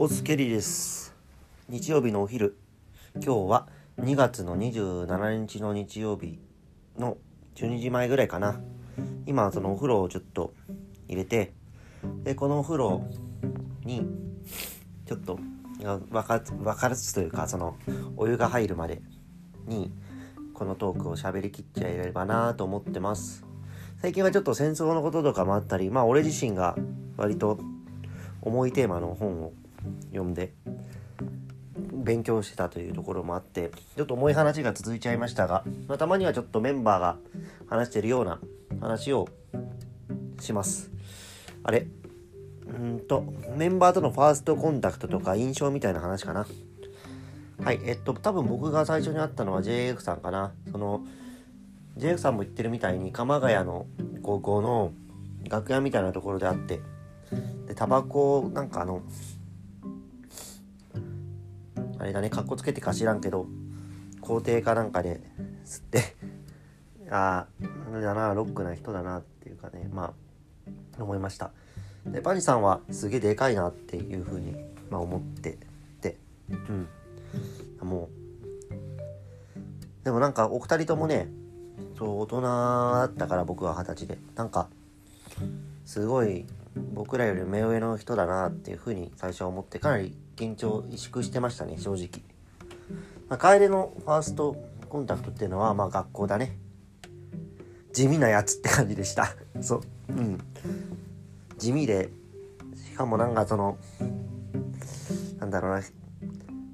オスケリです。日曜日のお昼。今日は2月の27日の日曜日の12時前ぐらいかな。今そのお風呂をちょっと入れてでこのお風呂にちょっと分か分かるというかそのお湯が入るまでにこのトークを喋りきっちゃえればなと思ってます。最近はちょっと戦争のこととかもあったりまあ俺自身が割と重いテーマの本を読んで勉強してたというところもあってちょっと重い話が続いちゃいましたが、まあ、たまにはちょっとメンバーが話してるような話をします。あれ？うんとメンバーとのファーストコンタクトとか印象みたいな話かな。はいえっと多分僕が最初に会ったのは JF さんかな。その JF さんも言ってるみたいに鎌ヶ谷の高校の楽屋みたいなところであってでタバコなんかあのあれだねかっこつけてか知らんけど校庭かなんかで吸って ああだなロックな人だなっていうかねまあ思いました。でパニさんはすげえでかいなっていうふうに、まあ、思っててうん。もうでもなんかお二人ともねそう大人だったから僕は二十歳でなんかすごい僕らより目上の人だなっていうふうに最初は思ってかなり緊張萎縮してましたね正直、まあ、楓のファーストコンタクトっていうのはまあ学校だね。地味なやつって感じでした。そう。うん。地味でしかもなんかそのなんだろうな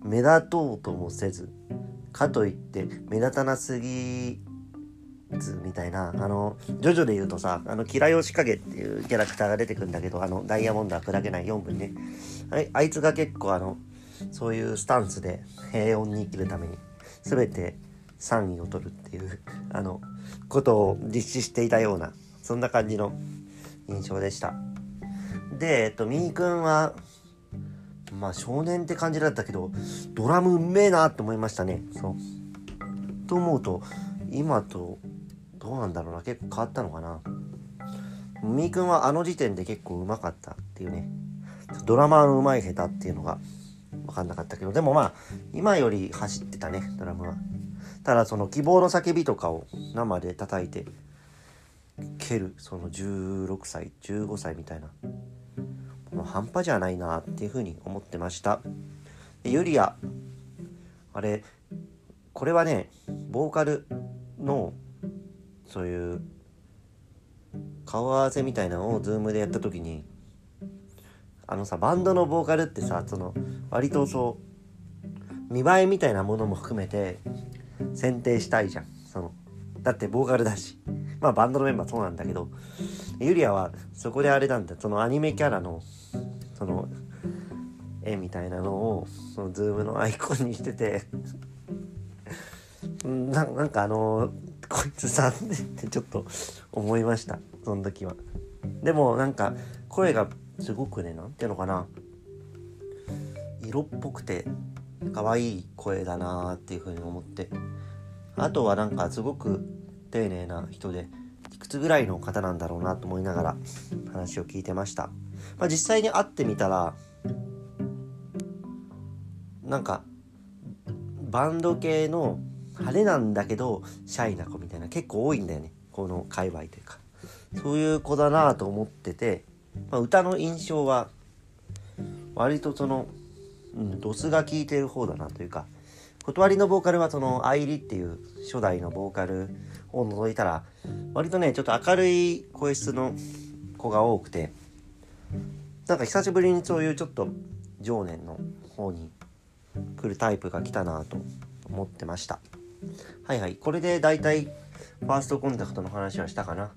目立とうともせずかといって目立たなすぎみたいなあのジョジョで言うとさあのキラヨシカゲっていうキャラクターが出てくるんだけどあのダイヤモンドは砕けない4分ね。ああいつが結構あのそういうスタンスで平穏に生きるために全て3位を取るっていうあのことを実施していたようなそんな感じの印象でした。でえっとみーくんはまあ少年って感じだったけどドラムうめえなって思いましたね。そう。と思うと今とどうなんだろうな。結構変わったのかな。みーくんはあの時点で結構うまかったっていうね。ドラマのうまい下手っていうのが分かんなかったけど。でもまあ今より走ってたねドラムは。ただその希望の叫びとかを生で叩いて蹴るその16歳15歳みたいな。もう半端じゃないなっていうふうに思ってました。でユリア。あれこれはねボーカルのそういう顔合わせみたいなのをズームでやった時にあのさバンドのボーカルってさその割とそう見栄えみたいなものも含めて選定したいじゃん。そのだってボーカルだし。まあバンドのメンバーそうなんだけどユリアはそこであれなんだ。そのアニメキャラのその絵みたいなのをそのズームのアイコンにしてて。ななんかあのこいつさってちょっと思いました。その時は。でもなんか声がすごくね何ていうのかな。色っぽくて可愛い声だなっていう風に思って。あとはなんかすごく丁寧な人でいくつぐらいの方なんだろうなと思いながら話を聞いてました、まあ、実際に会ってみたらなんかバンド系の派手なんだけどシャイな子みたいな結構多いんだよね。この界隈というか。そういう子だなと思ってて、まあ、歌の印象は割とその、うん、ドスが効いてる方だなというか断りのボーカルはその愛理っていう初代のボーカルを除いたら割とねちょっと明るい声質の子が多くてなんか久しぶりにそういうちょっと情念の方に来るタイプが来たなと思ってました。はいはい。これで大体ファーストコンタクトの話はしたかな。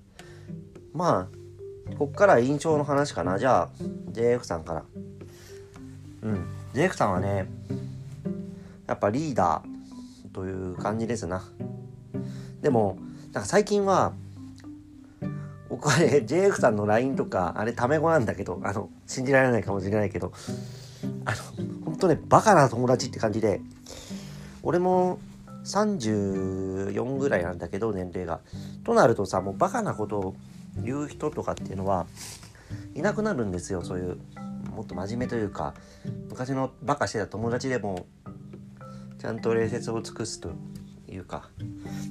まあこっから印象の話かな。じゃあ JF さんから。うん。JF さんはねやっぱリーダーという感じですな。でもなんか最近は僕はね JF さんの LINE とかあれタメ語なんだけどあの信じられないかもしれないけどあの本当ねバカな友達って感じで俺も34ぐらいなんだけど年齢が。となるとさもうバカなことを言う人とかっていうのはいなくなるんですよそういうもっと真面目というか。昔のバカしてた友達でもちゃんと礼節を尽くすというか。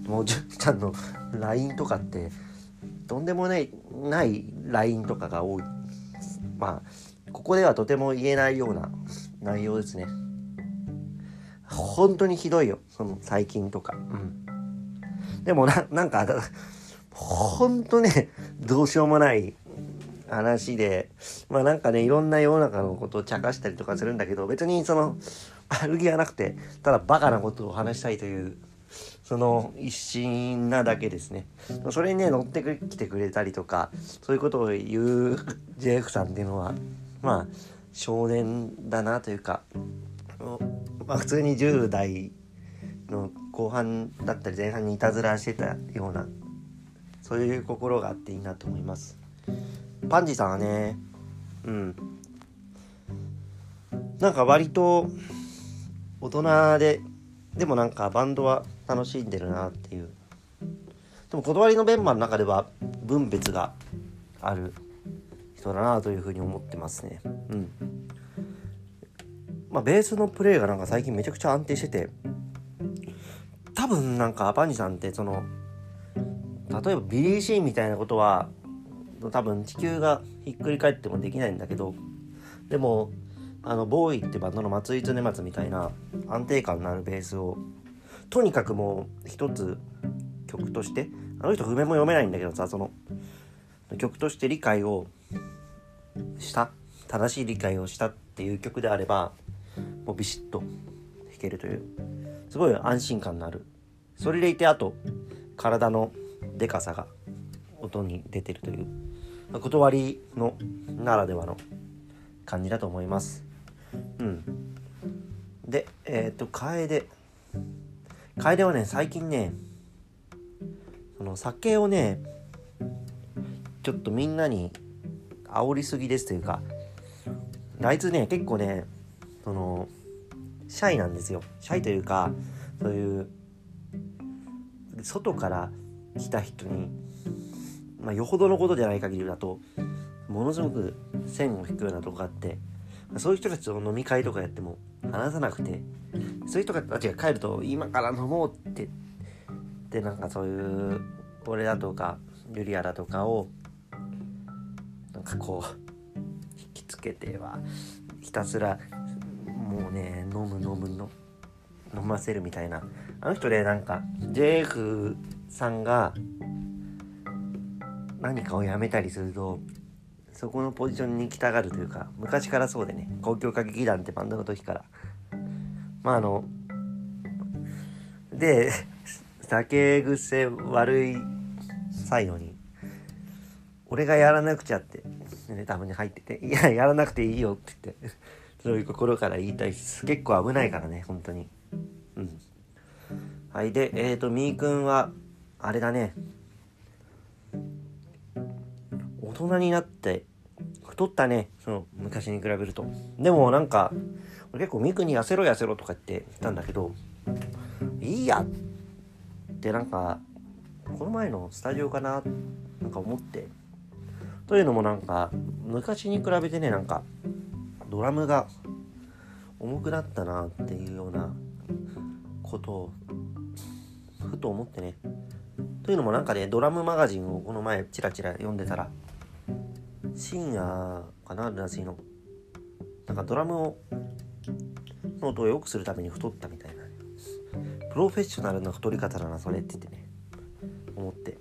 もうじゅんちゃんの LINE とかってとんでもないない LINE とかが多い。まあここではとても言えないような内容ですね。本当にひどいよその最近とか。うん。でもななんか本当ねどうしようもない話でまあなんかねいろんな世の中のことを茶化したりとかするんだけど別にその悪気はなくてただバカなことを話したいというその一心なだけですね。それにね乗ってきてくれたりとかそういうことを言う JF さんっていうのはまあ少年だなというか、まあ、普通に10代の後半だったり前半にいたずらしてたようなそういう心があっていいなと思います。パンジーさんはねうん。なんか割と大人ででもなんかバンドは楽しんでるなっていう。でも断りのメンバーの中では分別がある人だなというふうに思ってますね。うん。まあベースのプレイがなんか最近めちゃくちゃ安定してて多分なんかアパンジさんってその例えばビリー・シーンみたいなことは多分地球がひっくり返ってもできないんだけどでもあのボーイってバンドの松井常松みたいな安定感のあるベースをとにかくもう一つ曲としてあの人譜面も読めないんだけどさその曲として理解をした正しい理解をしたっていう曲であればもうビシッと弾けるというすごい安心感のある。それでいてあと体のでかさが音に出てるという断りのならではの感じだと思います。うん。でえっ、と楓。楓はね最近ねその酒をねちょっとみんなに煽りすぎですというかあいつね結構ねそのシャイなんですよ。シャイというかそういう外から来た人にまあよほどのことじゃない限りだとものすごく線を引くようなとこがあってまそういう人たちと飲み会とかやっても話さなくてそういう人たちが帰ると今から飲もうってでなんかそういう俺だとかユリアだとかをなんかこう引きつけてはひたすらもうね飲む飲むの。飲ませるみたいな。あの人でなんか JF さんが何かをやめたりするとそこのポジションに行きたがるというか昔からそうでね公共歌劇団ってバンドの時から。まああので酒癖悪い最後に俺がやらなくちゃってねたまに入ってて「いややらなくていいよ」って言って。そういう心から言いたい。です結構危ないからね本当に。うん。はいでえっ、ー、とみーくんはあれだね。大人になって太ったね。その昔に比べると。でもなんか結構みーくんに痩せろ痩せろとか言ってたんだけどいいやってなんかこの前のスタジオかななんか思って。というのもなんか昔に比べてねなんかドラムが重くなったなっていうようなことをふと思ってね。というのもなんかねドラムマガジンをこの前チラチラ読んでたら深夜かならしいの。なんかドラムをの音を良くするために太ったみたいな、プロフェッショナルな太り方だなそれって言ってね。思って。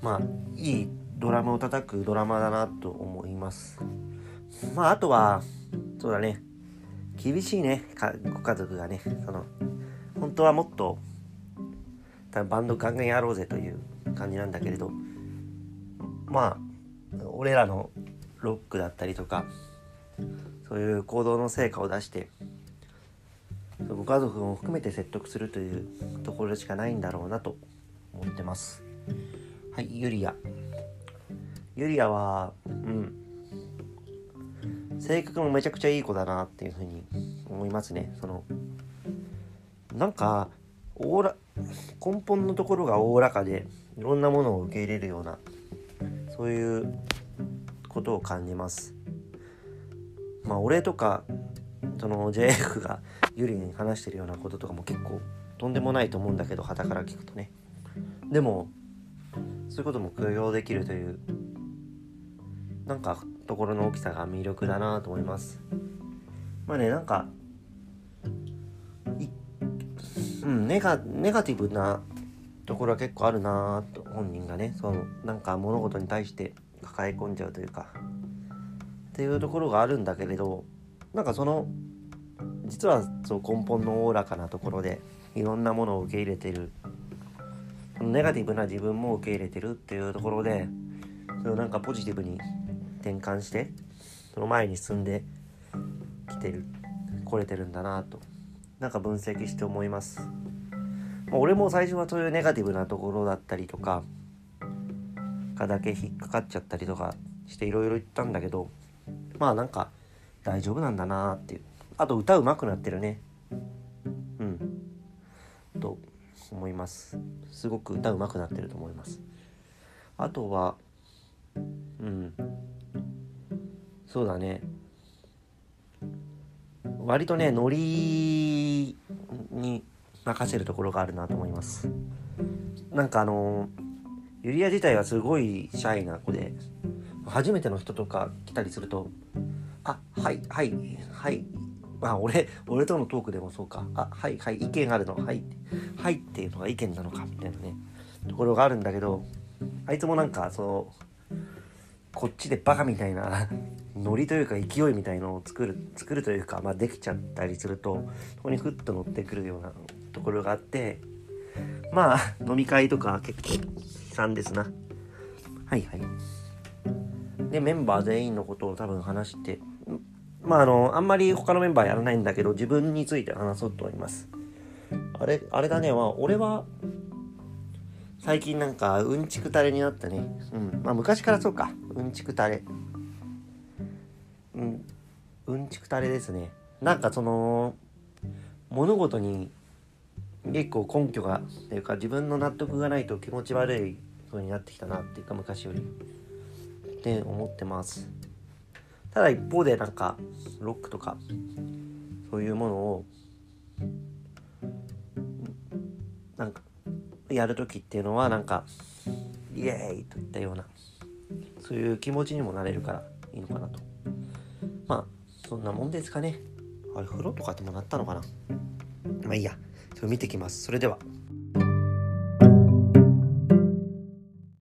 まあいいドラムを叩くドラマだなと思います。まああとはそうだね。厳しいね。ご家族がね。その本当はもっと多分バンドガンガンやろうぜという感じなんだけれど。まあ俺らのロックだったりとかそういう行動の成果を出してご家族も含めて説得するというところしかないんだろうなと思ってます。はいユリア。ユリアはうん。性格もめちゃくちゃいい子だなっていうふうに思いますね。そのなんかおおら根本のところがおおらかでいろんなものを受け入れるようなそういうことを感じます。まあ俺とかその JF が有利に話してるようなこととかも結構とんでもないと思うんだけど傍から聞くとね。でもそういうことも許容できるというなんかところの大きさが魅力だなと思います。まあねなんかうんネガネガティブなところは結構あるなと本人がね。そのなんか物事に対して抱え込んじゃうというか。っていうところがあるんだけれどなんかその実はそう根本のおおらかなところでいろんなものを受け入れてる。ネガティブな自分も受け入れてるっていうところでそれをなんかポジティブに転換してその前に進んできてる来れてるんだなとなんか分析して思います。俺も最初はそういうネガティブなところだったりとかがだけ引っかかっちゃったりとかしていろいろ言ったんだけどまあなんか大丈夫なんだなっていう。あと歌うまくなってるね。うん。と思います。すごく歌うまくなってると思います。あとはうん。そうだね。割とねノリに任せるところがあるなと思います。なんかあのユリア自体はすごいシャイな子で初めての人とか来たりすると「あはいはいはい」まあ俺俺とのトークでもそうか「あはいはい意見あるの。はい」はいっていうのが意見なのかみたいなねところがあるんだけどあいつもなんかそうこっちでバカみたいなノリというか勢いみたいのを作る作るというか、まあ、できちゃったりするとそこにふっと乗ってくるようなところがあってまあ飲み会とか結構悲惨ですな。はいはい。でメンバー全員のことを多分話してまああのあんまり他のメンバーやらないんだけど自分について話そうと思います。あれあれだね。まあ俺は最近なんかうんちくたれになったね。うん。まあ昔からそうか。うんちくたれ。うん。うん。ちくたれですねなん。かその物事に結構根拠がっていうか自分の納得がないと気持ち悪い風になってきたなっていうか昔よりって思ってますただ一方でなん。かロックとかそういうものをなん。かやる時っていうのはなん。かイエーイといったようなそういう気持ちにもなれるからいいのかなとそんなもんですかね。あれ風呂とかってもなったのかな？まあいいや。それ見てきます。それでは。